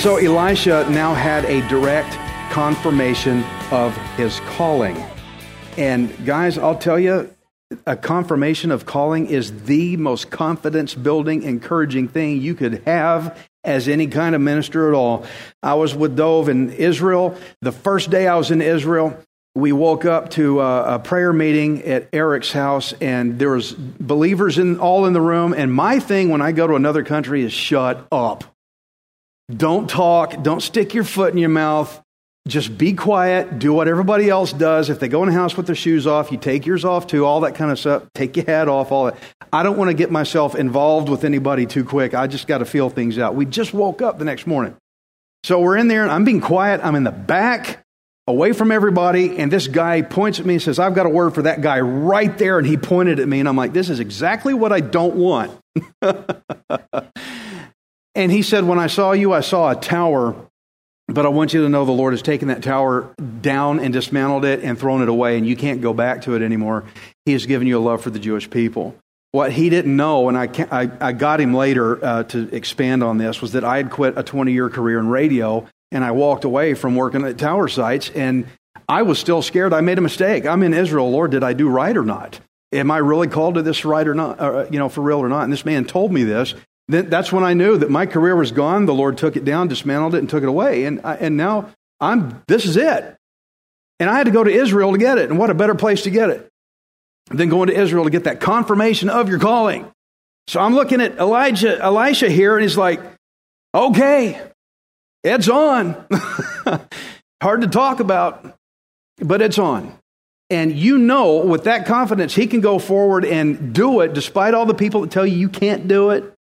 So Elisha now had a direct confirmation of his calling. And guys, I'll tell you, a confirmation of calling is the most confidence building, encouraging thing you could have as any kind of minister at all. I was with Dove in Israel. The first day I was in Israel, we woke up to a, a prayer meeting at Eric's house, and there was believers in all in the room. And my thing when I go to another country is shut up. Don't talk. Don't stick your foot in your mouth. Just be quiet. Do what everybody else does. If they go in the house with their shoes off, you take yours off too, all that kind of stuff. Take your hat off, all that. I don't want to get myself involved with anybody too quick. I just got to feel things out. We just woke up the next morning. So we're in there, and I'm being quiet. I'm in the back, away from everybody, and this guy points at me and says, I've got a word for that guy right there. And he pointed at me, and I'm like, this is exactly what I don't want. and he said, When I saw you, I saw a tower but I want you to know the Lord has taken that tower down and dismantled it and thrown it away, and you can't go back to it anymore. He has given you a love for the Jewish people. What he didn't know, and I, I, I, got him later uh, to expand on this, was that I had quit a 20 year career in radio, and I walked away from working at tower sites, and I was still scared. I made a mistake. I'm in Israel. Lord, did I do right or not? Am I really called to this right or not? Uh, you know, for real or not? And this man told me this, that's when I knew that my career was gone. The Lord took it down, dismantled it, and took it away. And, I, and now I'm, this is it. And I had to go to Israel to get it. And what a better place to get it than going to Israel to get that confirmation of your calling. So I'm looking at Elijah, Elisha here, and he's like, okay, it's on. Hard to talk about, but it's on. And you know, with that confidence, he can go forward and do it despite all the people that tell you you can't do it.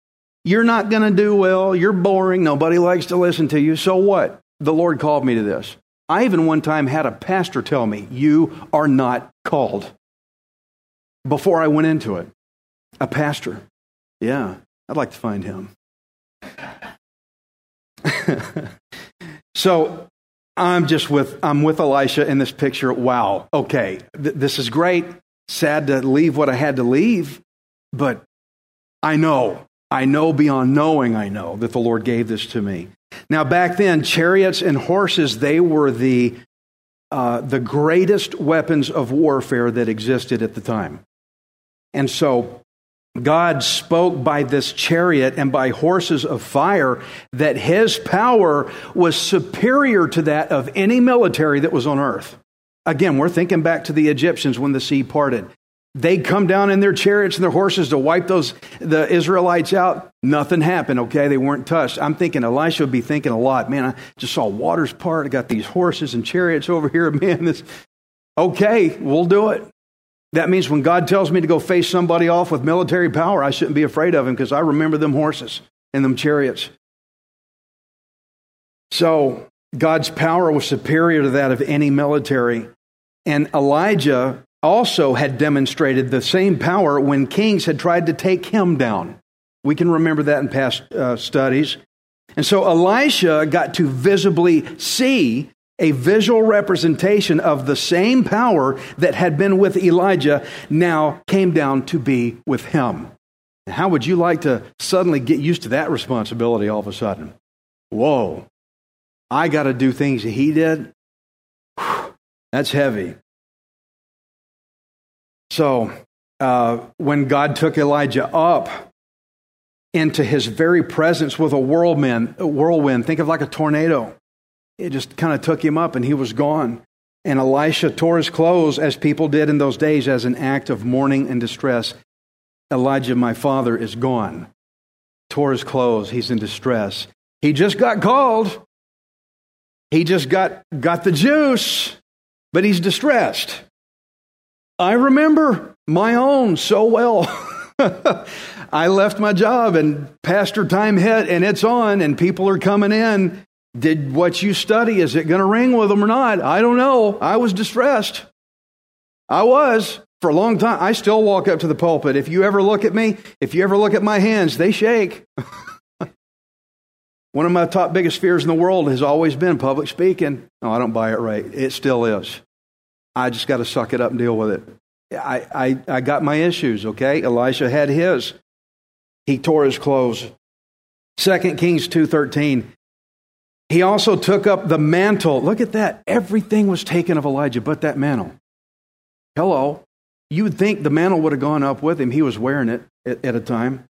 You're not going to do well. You're boring. Nobody likes to listen to you. So what? The Lord called me to this. I even one time had a pastor tell me, You are not called. Before I went into it, a pastor. Yeah, I'd like to find him. so I'm just with I'm with Elisha in this picture. Wow. Okay, th- this is great. Sad to leave what I had to leave, but I know I know beyond knowing, I know that the Lord gave this to me. Now, back then, chariots and horses, they were the, uh, the greatest weapons of warfare that existed at the time. And so, God spoke by this chariot and by horses of fire that his power was superior to that of any military that was on earth. Again, we're thinking back to the Egyptians when the sea parted. They come down in their chariots and their horses to wipe those the Israelites out. Nothing happened. Okay, they weren't touched. I'm thinking Elisha would be thinking a lot. Man, I just saw waters part. I got these horses and chariots over here. Man, this. Okay, we'll do it. That means when God tells me to go face somebody off with military power, I shouldn't be afraid of him because I remember them horses and them chariots. So God's power was superior to that of any military. And Elijah also had demonstrated the same power when kings had tried to take him down. We can remember that in past uh, studies. And so Elisha got to visibly see a visual representation of the same power that had been with Elijah now came down to be with him. How would you like to suddenly get used to that responsibility all of a sudden? Whoa, I got to do things that he did? Whew, that's heavy. So, uh, when God took Elijah up into his very presence with a whirlwind, a whirlwind, think of like a tornado. It just kind of took him up and he was gone. And Elisha tore his clothes, as people did in those days, as an act of mourning and distress. Elijah, my father, is gone. Tore his clothes. He's in distress. He just got called. He just got, got the juice, but he's distressed. I remember my own so well. I left my job and pastor time hit and it's on and people are coming in. Did what you study, is it going to ring with them or not? I don't know. I was distressed. I was for a long time. I still walk up to the pulpit. If you ever look at me, if you ever look at my hands, they shake. One of my top biggest fears in the world has always been public speaking. No, I don't buy it right. It still is. I just got to suck it up and deal with it. I, I, I got my issues, okay? Elisha had his. He tore his clothes. 2 Kings 2.13. He also took up the mantle. Look at that. Everything was taken of Elijah but that mantle. Hello. You would think the mantle would have gone up with him. He was wearing it at, at a time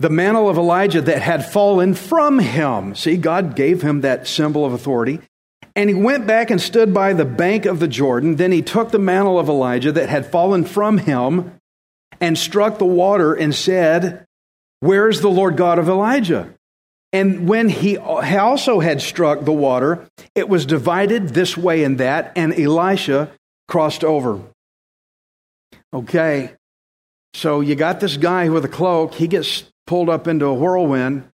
the mantle of Elijah that had fallen from him. See, God gave him that symbol of authority. And he went back and stood by the bank of the Jordan. Then he took the mantle of Elijah that had fallen from him and struck the water and said, Where is the Lord God of Elijah? And when he also had struck the water, it was divided this way and that, and Elisha crossed over. Okay, so you got this guy with a cloak. He gets pulled up into a whirlwind,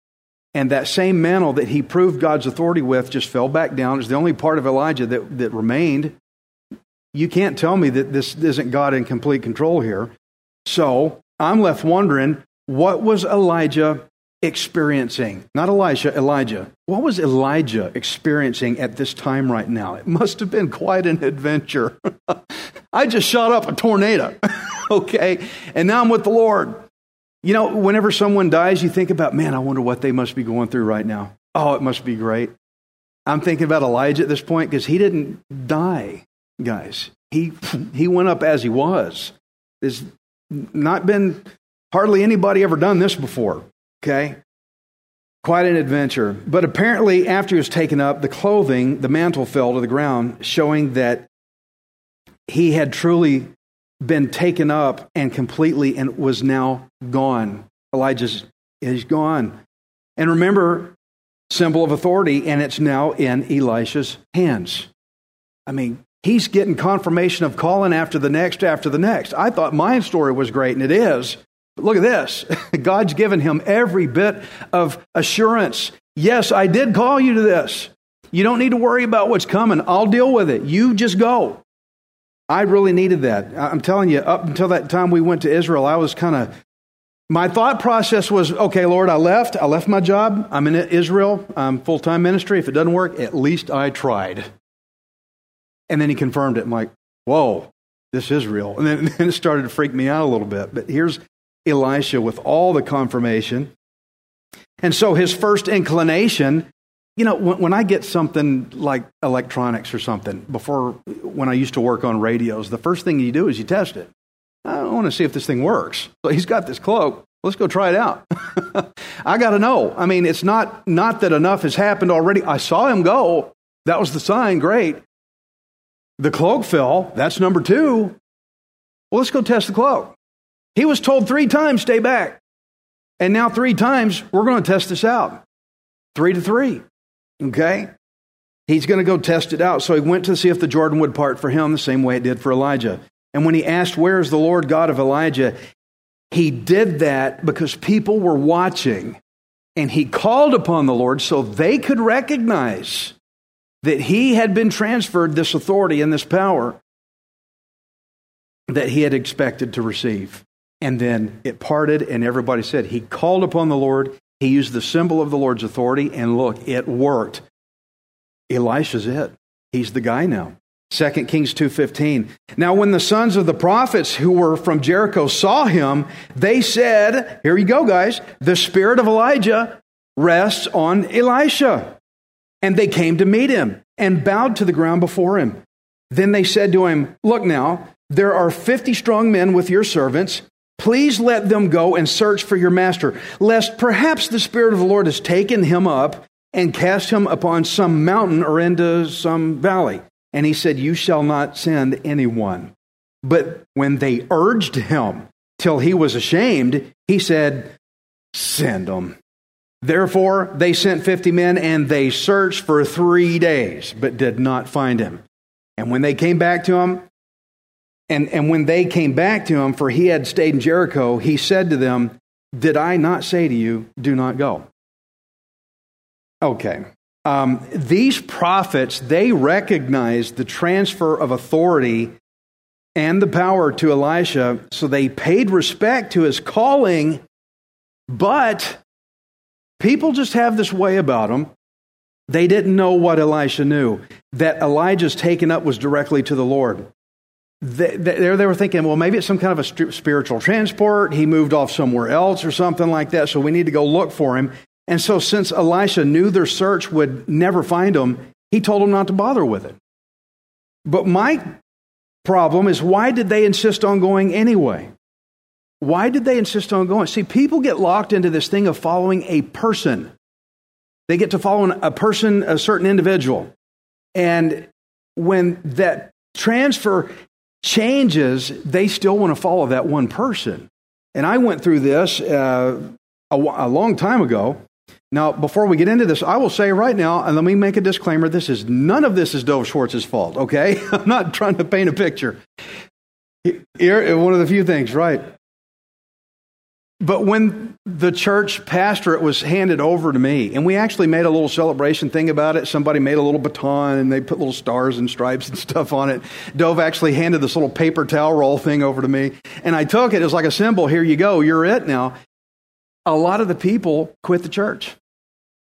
and that same mantle that he proved God's authority with just fell back down. It's the only part of Elijah that, that remained. You can't tell me that this isn't God in complete control here. So I'm left wondering what was Elijah experiencing? Not Elisha, Elijah. What was Elijah experiencing at this time right now? It must have been quite an adventure. I just shot up a tornado, okay? And now I'm with the Lord. You know, whenever someone dies, you think about, man, I wonder what they must be going through right now. Oh, it must be great. I'm thinking about Elijah at this point because he didn't die, guys. He, he went up as he was. There's not been hardly anybody ever done this before, okay? Quite an adventure. But apparently, after he was taken up, the clothing, the mantle fell to the ground, showing that he had truly been taken up and completely and was now gone. Elijah's is gone. And remember, symbol of authority, and it's now in Elisha's hands. I mean, he's getting confirmation of calling after the next, after the next. I thought my story was great, and it is. But look at this God's given him every bit of assurance. Yes, I did call you to this. You don't need to worry about what's coming. I'll deal with it. You just go. I really needed that. I'm telling you, up until that time we went to Israel, I was kind of, my thought process was, okay, Lord, I left. I left my job. I'm in Israel. I'm full time ministry. If it doesn't work, at least I tried. And then he confirmed it. I'm like, whoa, this is real. And then, then it started to freak me out a little bit. But here's Elisha with all the confirmation. And so his first inclination you know, when, when, I get something like electronics or something, before when I used to work on radios, the first thing you do is you test it. I want to see if this thing works. So he's got this cloak. Let's go try it out. I got to know. I mean, it's not not that enough has happened already. I saw him go. That was the sign. Great. The cloak fell. That's number two. Well, let's go test the cloak. He was told three times, stay back. And now three times, we're going to test this out. Three to three. Okay? He's going to go test it out. So he went to see if the Jordan would part for him the same way it did for Elijah. And when he asked, Where is the Lord God of Elijah? He did that because people were watching. And he called upon the Lord so they could recognize that he had been transferred this authority and this power that he had expected to receive. And then it parted, and everybody said, He called upon the Lord. He used the symbol of the Lord's authority, and look, it worked. Elisha's it. He's the guy now. 2 Kings 2:15. Now when the sons of the prophets who were from Jericho saw him, they said, here you go guys, the spirit of Elijah rests on Elisha. And they came to meet him and bowed to the ground before him. Then they said to him, look now, there are 50 strong men with your servants. Please let them go and search for your master, lest perhaps the Spirit of the Lord has taken him up and cast him upon some mountain or into some valley. And he said, You shall not send anyone. But when they urged him, till he was ashamed, he said, Send them. Therefore, they sent 50 men and they searched for three days, but did not find him. And when they came back to him, and, and when they came back to him, for he had stayed in Jericho, he said to them, Did I not say to you, do not go? Okay. Um, these prophets, they recognized the transfer of authority and the power to Elisha, so they paid respect to his calling, but people just have this way about them. They didn't know what Elisha knew, that Elijah's taken up was directly to the Lord they, they, they were thinking, well, maybe it's some kind of a spiritual transport. He moved off somewhere else or something like that, so we need to go look for him. And so, since Elisha knew their search would never find him, he told them not to bother with it. But my problem is why did they insist on going anyway? Why did they insist on going? See, people get locked into this thing of following a person. They get to follow a person, a certain individual. And when that transfer changes, they still want to follow that one person. And I went through this uh, a, a long time ago. Now, before we get into this, I will say right now, and let me make a disclaimer: this is none of this is Dove Schwartz's fault. Okay, I'm not trying to paint a picture. Here, one of the few things, right? But when the church pastorate was handed over to me, and we actually made a little celebration thing about it. Somebody made a little baton and they put little stars and stripes and stuff on it. Dove actually handed this little paper towel roll thing over to me, and I took it. It was like a symbol. Here you go. You're it now. A lot of the people quit the church.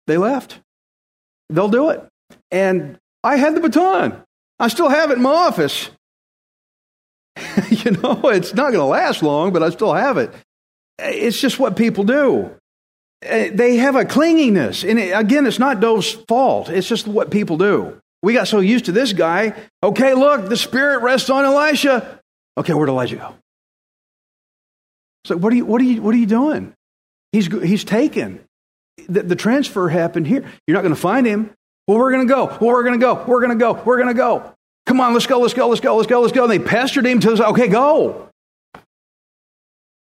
They left. They'll do it. And I had the baton. I still have it in my office. you know, it's not going to last long, but I still have it. It's just what people do. Uh, they have a clinginess. And again, it's not Dove's fault. It's just what people do. We got so used to this guy. Okay, look, the Spirit rests on Elisha. Okay, where'd Elijah go? So what are you, what are you, what are you doing? He's, he's taken. The, the transfer happened here. You're not going to find him. Well, we're going to go. Well, we're going to go. We're going to go. We're going to go. Come on, let's go, let's go, let's go, let's go, let's go. And they pestered him to, okay, go.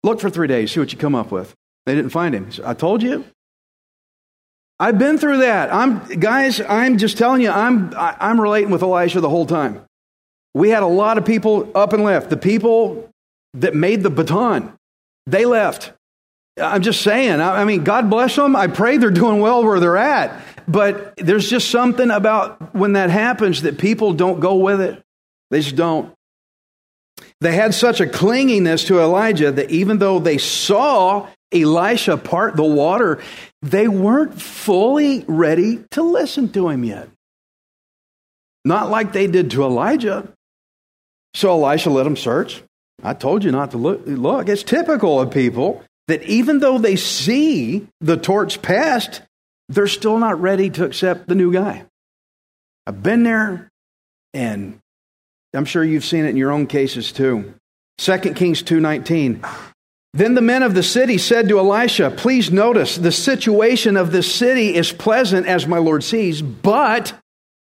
Look for three days, see what you come up with. They didn't find him. I told you. I've been through that. I'm, guys, I'm just telling you, I'm, I'm relating with Elisha the whole time. We had a lot of people up and left. The people that made the baton, they left. I'm just saying, I mean, God bless them. I pray they're doing well where they're at. But there's just something about when that happens that people don't go with it. They just don't. They had such a clinginess to Elijah that even though they saw Elisha part the water, they weren't fully ready to listen to him yet. Not like they did to Elijah. So Elisha let them search. I told you not to look. Look, it's typical of people that even though they see the torch passed, they're still not ready to accept the new guy. I've been there, and I'm sure you've seen it in your own cases too. 2 Kings 2:19. Then the men of the city said to Elisha, "Please notice the situation of this city is pleasant as my lord sees, but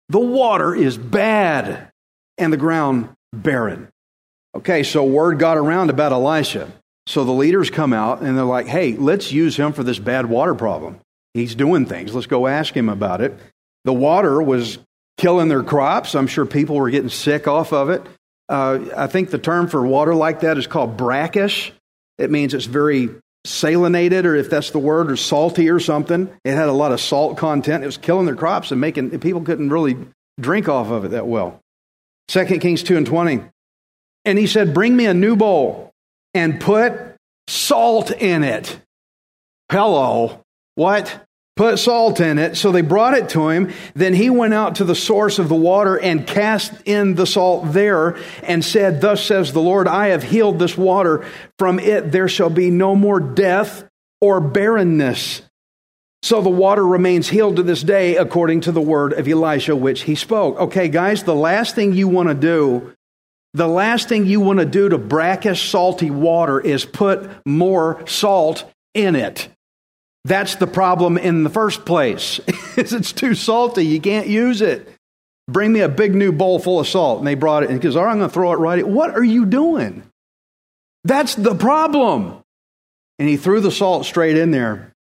the water is bad and the ground barren." Okay, so word got around about Elisha. So the leaders come out and they're like, "Hey, let's use him for this bad water problem. He's doing things. Let's go ask him about it." The water was killing their crops. I'm sure people were getting sick off of it. Uh, I think the term for water like that is called brackish. It means it's very salinated, or if that's the word, or salty or something. It had a lot of salt content. It was killing their crops and making people couldn't really drink off of it that well. 2 Kings 2 and 20. And he said, Bring me a new bowl and put salt in it. Hello. What? Put salt in it. So they brought it to him. Then he went out to the source of the water and cast in the salt there and said, Thus says the Lord, I have healed this water. From it there shall be no more death or barrenness. So the water remains healed to this day according to the word of Elisha, which he spoke. Okay, guys, the last thing you want to do, the last thing you want to do to brackish, salty water is put more salt in it. That's the problem in the first place. Is it's too salty. You can't use it. Bring me a big new bowl full of salt. And they brought it and goes, All right, I'm going to throw it right. At, what are you doing? That's the problem. And he threw the salt straight in there.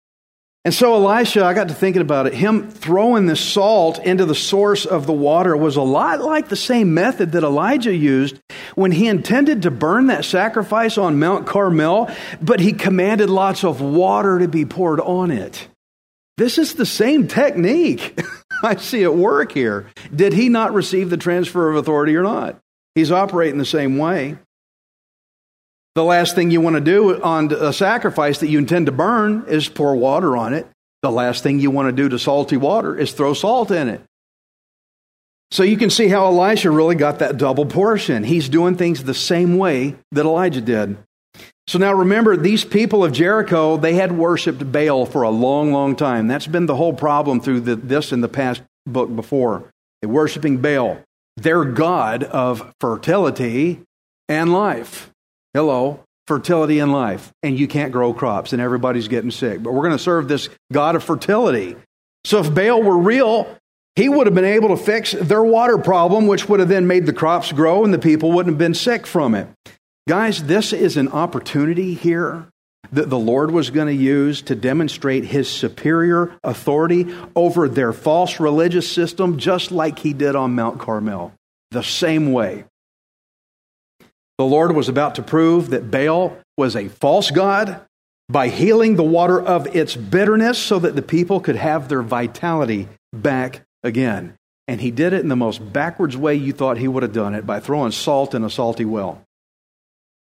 And so Elisha, I got to thinking about it. Him throwing the salt into the source of the water was a lot like the same method that Elijah used when he intended to burn that sacrifice on Mount Carmel, but he commanded lots of water to be poured on it. This is the same technique. I see at work here. Did he not receive the transfer of authority or not? He's operating the same way. The last thing you want to do on a sacrifice that you intend to burn is pour water on it. The last thing you want to do to salty water is throw salt in it. So you can see how Elisha really got that double portion. He's doing things the same way that Elijah did. So now remember, these people of Jericho, they had worshiped Baal for a long, long time. That's been the whole problem through the, this in the past book before. They're worshiping Baal, their God of fertility and life. Hello, fertility and life. And you can't grow crops, and everybody's getting sick. But we're going to serve this God of fertility. So if Baal were real, he would have been able to fix their water problem, which would have then made the crops grow and the people wouldn't have been sick from it. Guys, this is an opportunity here that the Lord was going to use to demonstrate his superior authority over their false religious system, just like he did on Mount Carmel. The same way. The Lord was about to prove that Baal was a false god by healing the water of its bitterness so that the people could have their vitality back again. And he did it in the most backwards way you thought he would have done it by throwing salt in a salty well.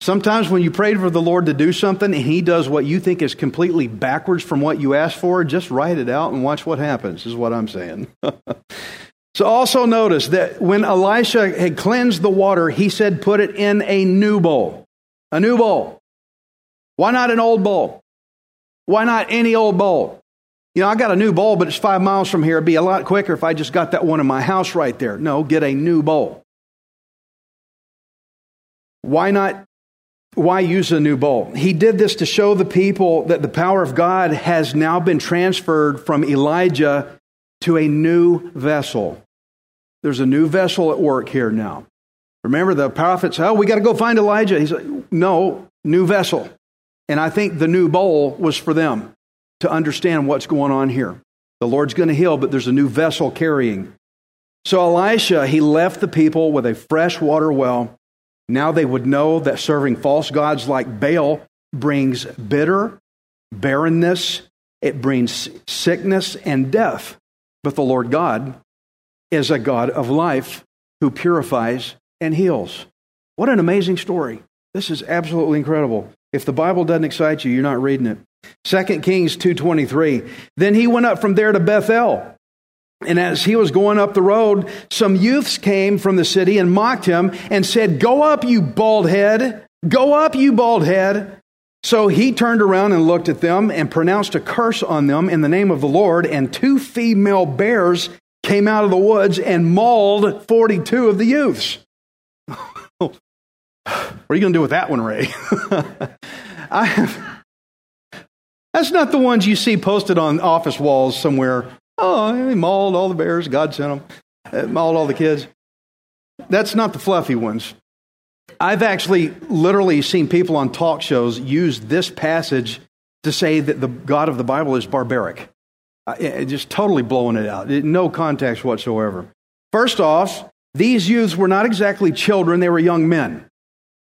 Sometimes when you pray for the Lord to do something and he does what you think is completely backwards from what you asked for, just write it out and watch what happens, is what I'm saying. So also notice that when Elisha had cleansed the water, he said, put it in a new bowl. A new bowl. Why not an old bowl? Why not any old bowl? You know, I got a new bowl, but it's five miles from here. It'd be a lot quicker if I just got that one in my house right there. No, get a new bowl. Why not? Why use a new bowl? He did this to show the people that the power of God has now been transferred from Elijah to a new vessel. There's a new vessel at work here now. Remember, the prophets, oh, we got to go find Elijah. He said, no, new vessel. And I think the new bowl was for them to understand what's going on here. The Lord's going to heal, but there's a new vessel carrying. So Elisha, he left the people with a fresh water well. Now they would know that serving false gods like Baal brings bitter, barrenness, it brings sickness and death. But the Lord God is a God of life who purifies and heals. What an amazing story. This is absolutely incredible. If the Bible doesn't excite you, you're not reading it. 2 Kings 2:23. Then he went up from there to Bethel. And as he was going up the road, some youths came from the city and mocked him and said, "Go up, you bald head. Go up, you bald head." So he turned around and looked at them and pronounced a curse on them in the name of the Lord, and two female bears came out of the woods and mauled 42 of the youths. what are you going to do with that one, Ray? I, have, that's not the ones you see posted on office walls somewhere. Oh, he mauled all the bears. God sent them. Uh, mauled all the kids. That's not the fluffy ones. I've actually literally seen people on talk shows use this passage to say that the God of the Bible is barbaric. Uh, just totally blowing it out. No context whatsoever. First off, these youths were not exactly children, they were young men.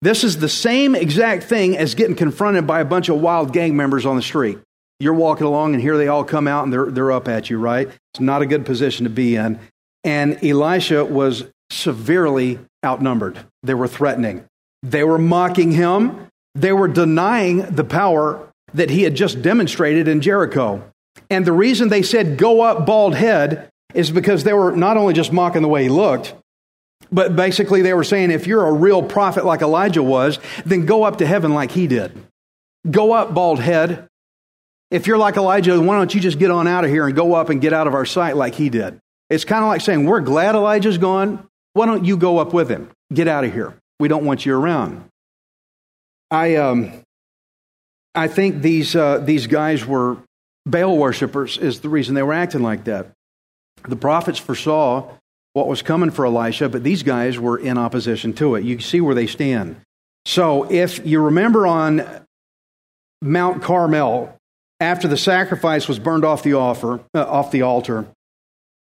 This is the same exact thing as getting confronted by a bunch of wild gang members on the street. You're walking along, and here they all come out and they're, they're up at you, right? It's not a good position to be in. And Elisha was severely outnumbered. They were threatening. They were mocking him. They were denying the power that he had just demonstrated in Jericho. And the reason they said, go up, bald head, is because they were not only just mocking the way he looked, but basically they were saying, if you're a real prophet like Elijah was, then go up to heaven like he did. Go up, bald head. If you're like Elijah, why don't you just get on out of here and go up and get out of our sight like he did? It's kind of like saying, We're glad Elijah's gone. Why don't you go up with him? Get out of here. We don't want you around. I, um, I think these, uh, these guys were Baal worshippers, is the reason they were acting like that. The prophets foresaw what was coming for Elisha, but these guys were in opposition to it. You see where they stand. So if you remember on Mount Carmel, after the sacrifice was burned off the offer, uh, off the altar,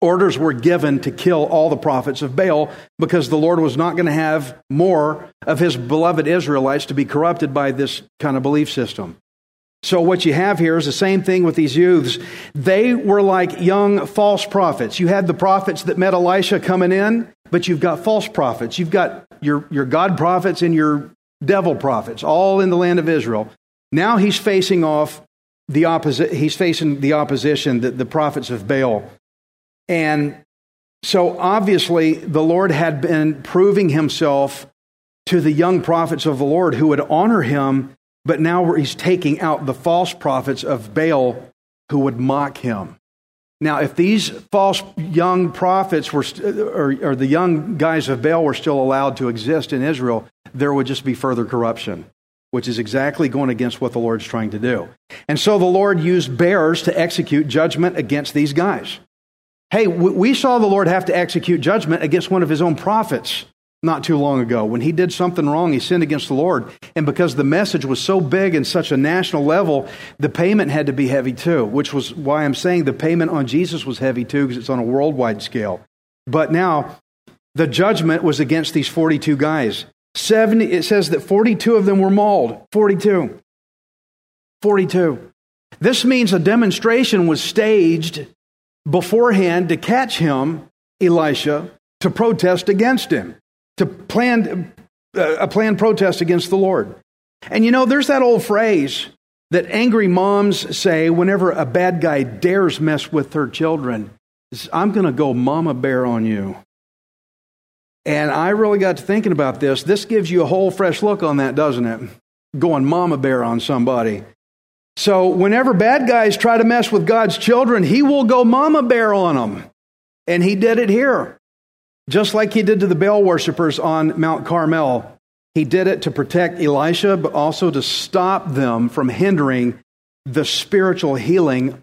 orders were given to kill all the prophets of Baal because the Lord was not going to have more of his beloved Israelites to be corrupted by this kind of belief system. So, what you have here is the same thing with these youths. They were like young false prophets. You had the prophets that met Elisha coming in, but you've got false prophets. You've got your, your God prophets and your devil prophets, all in the land of Israel. Now he's facing off the opposite, he's facing the opposition, the, the prophets of Baal. And so obviously the Lord had been proving himself to the young prophets of the Lord who would honor him, but now he's taking out the false prophets of Baal who would mock him. Now, if these false young prophets were, or, or the young guys of Baal were still allowed to exist in Israel, there would just be further corruption, which is exactly going against what the Lord's trying to do. And so the Lord used bears to execute judgment against these guys. Hey, we saw the Lord have to execute judgment against one of his own prophets not too long ago. When he did something wrong, he sinned against the Lord. And because the message was so big and such a national level, the payment had to be heavy too, which was why I'm saying the payment on Jesus was heavy too, because it's on a worldwide scale. But now, the judgment was against these 42 guys. 70, it says that 42 of them were mauled. 42. 42. This means a demonstration was staged beforehand to catch him, Elisha, to protest against him to plan uh, a planned protest against the Lord. And you know, there's that old phrase that angry moms say whenever a bad guy dares mess with their children I'm going to go mama bear on you. And I really got to thinking about this. This gives you a whole fresh look on that, doesn't it? Going mama bear on somebody. So, whenever bad guys try to mess with God's children, he will go mama bear on them. And he did it here. Just like he did to the Baal worshippers on Mount Carmel, he did it to protect Elisha, but also to stop them from hindering the spiritual healing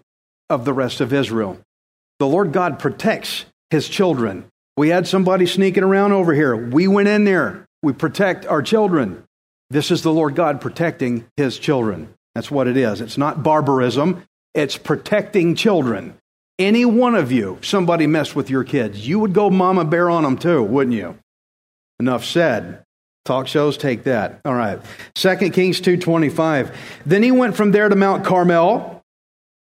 of the rest of Israel. The Lord God protects his children. We had somebody sneaking around over here. We went in there. We protect our children. This is the Lord God protecting his children. That's what it is. It's not barbarism, it's protecting children. Any one of you, somebody messed with your kids, you would go mama bear on them too, wouldn't you? Enough said. Talk shows take that. All right. 2 Kings 2:25. Then he went from there to Mount Carmel,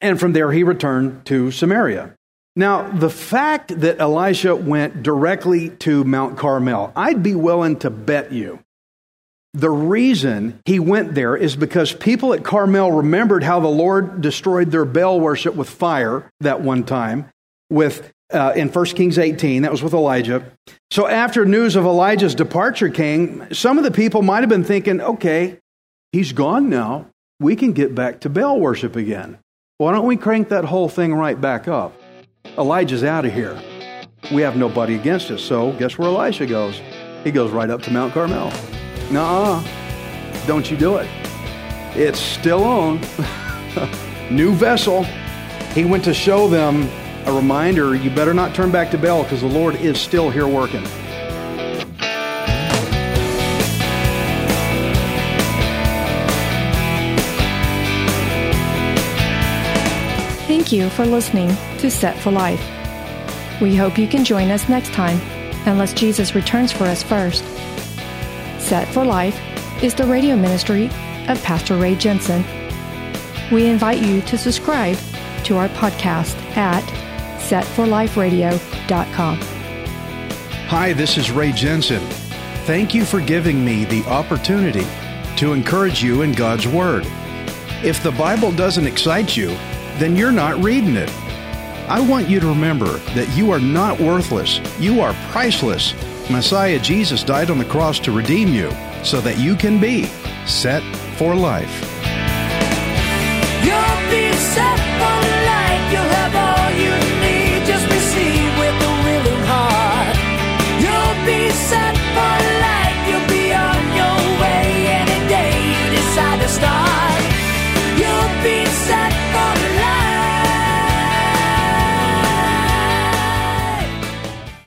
and from there he returned to Samaria. Now, the fact that Elisha went directly to Mount Carmel, I'd be willing to bet you the reason he went there is because people at Carmel remembered how the Lord destroyed their Baal worship with fire that one time with uh, in 1 Kings 18. That was with Elijah. So after news of Elijah's departure came, some of the people might have been thinking, okay, he's gone now. We can get back to Baal worship again. Why don't we crank that whole thing right back up? Elijah's out of here. We have nobody against us. So guess where Elisha goes? He goes right up to Mount Carmel. Nah, don't you do it. It's still on. New vessel. He went to show them a reminder you better not turn back to Baal because the Lord is still here working. Thank you for listening to Set for Life. We hope you can join us next time, unless Jesus returns for us first. Set for Life is the radio ministry of Pastor Ray Jensen. We invite you to subscribe to our podcast at setforliferadio.com. Hi, this is Ray Jensen. Thank you for giving me the opportunity to encourage you in God's Word. If the Bible doesn't excite you, then you're not reading it. I want you to remember that you are not worthless, you are priceless Messiah Jesus died on the cross to redeem you so that you can be set for life. You'll be set for life. You'll have all you need. Just receive with a willing heart. You'll be set for life. You'll be on your way any day you decide to start.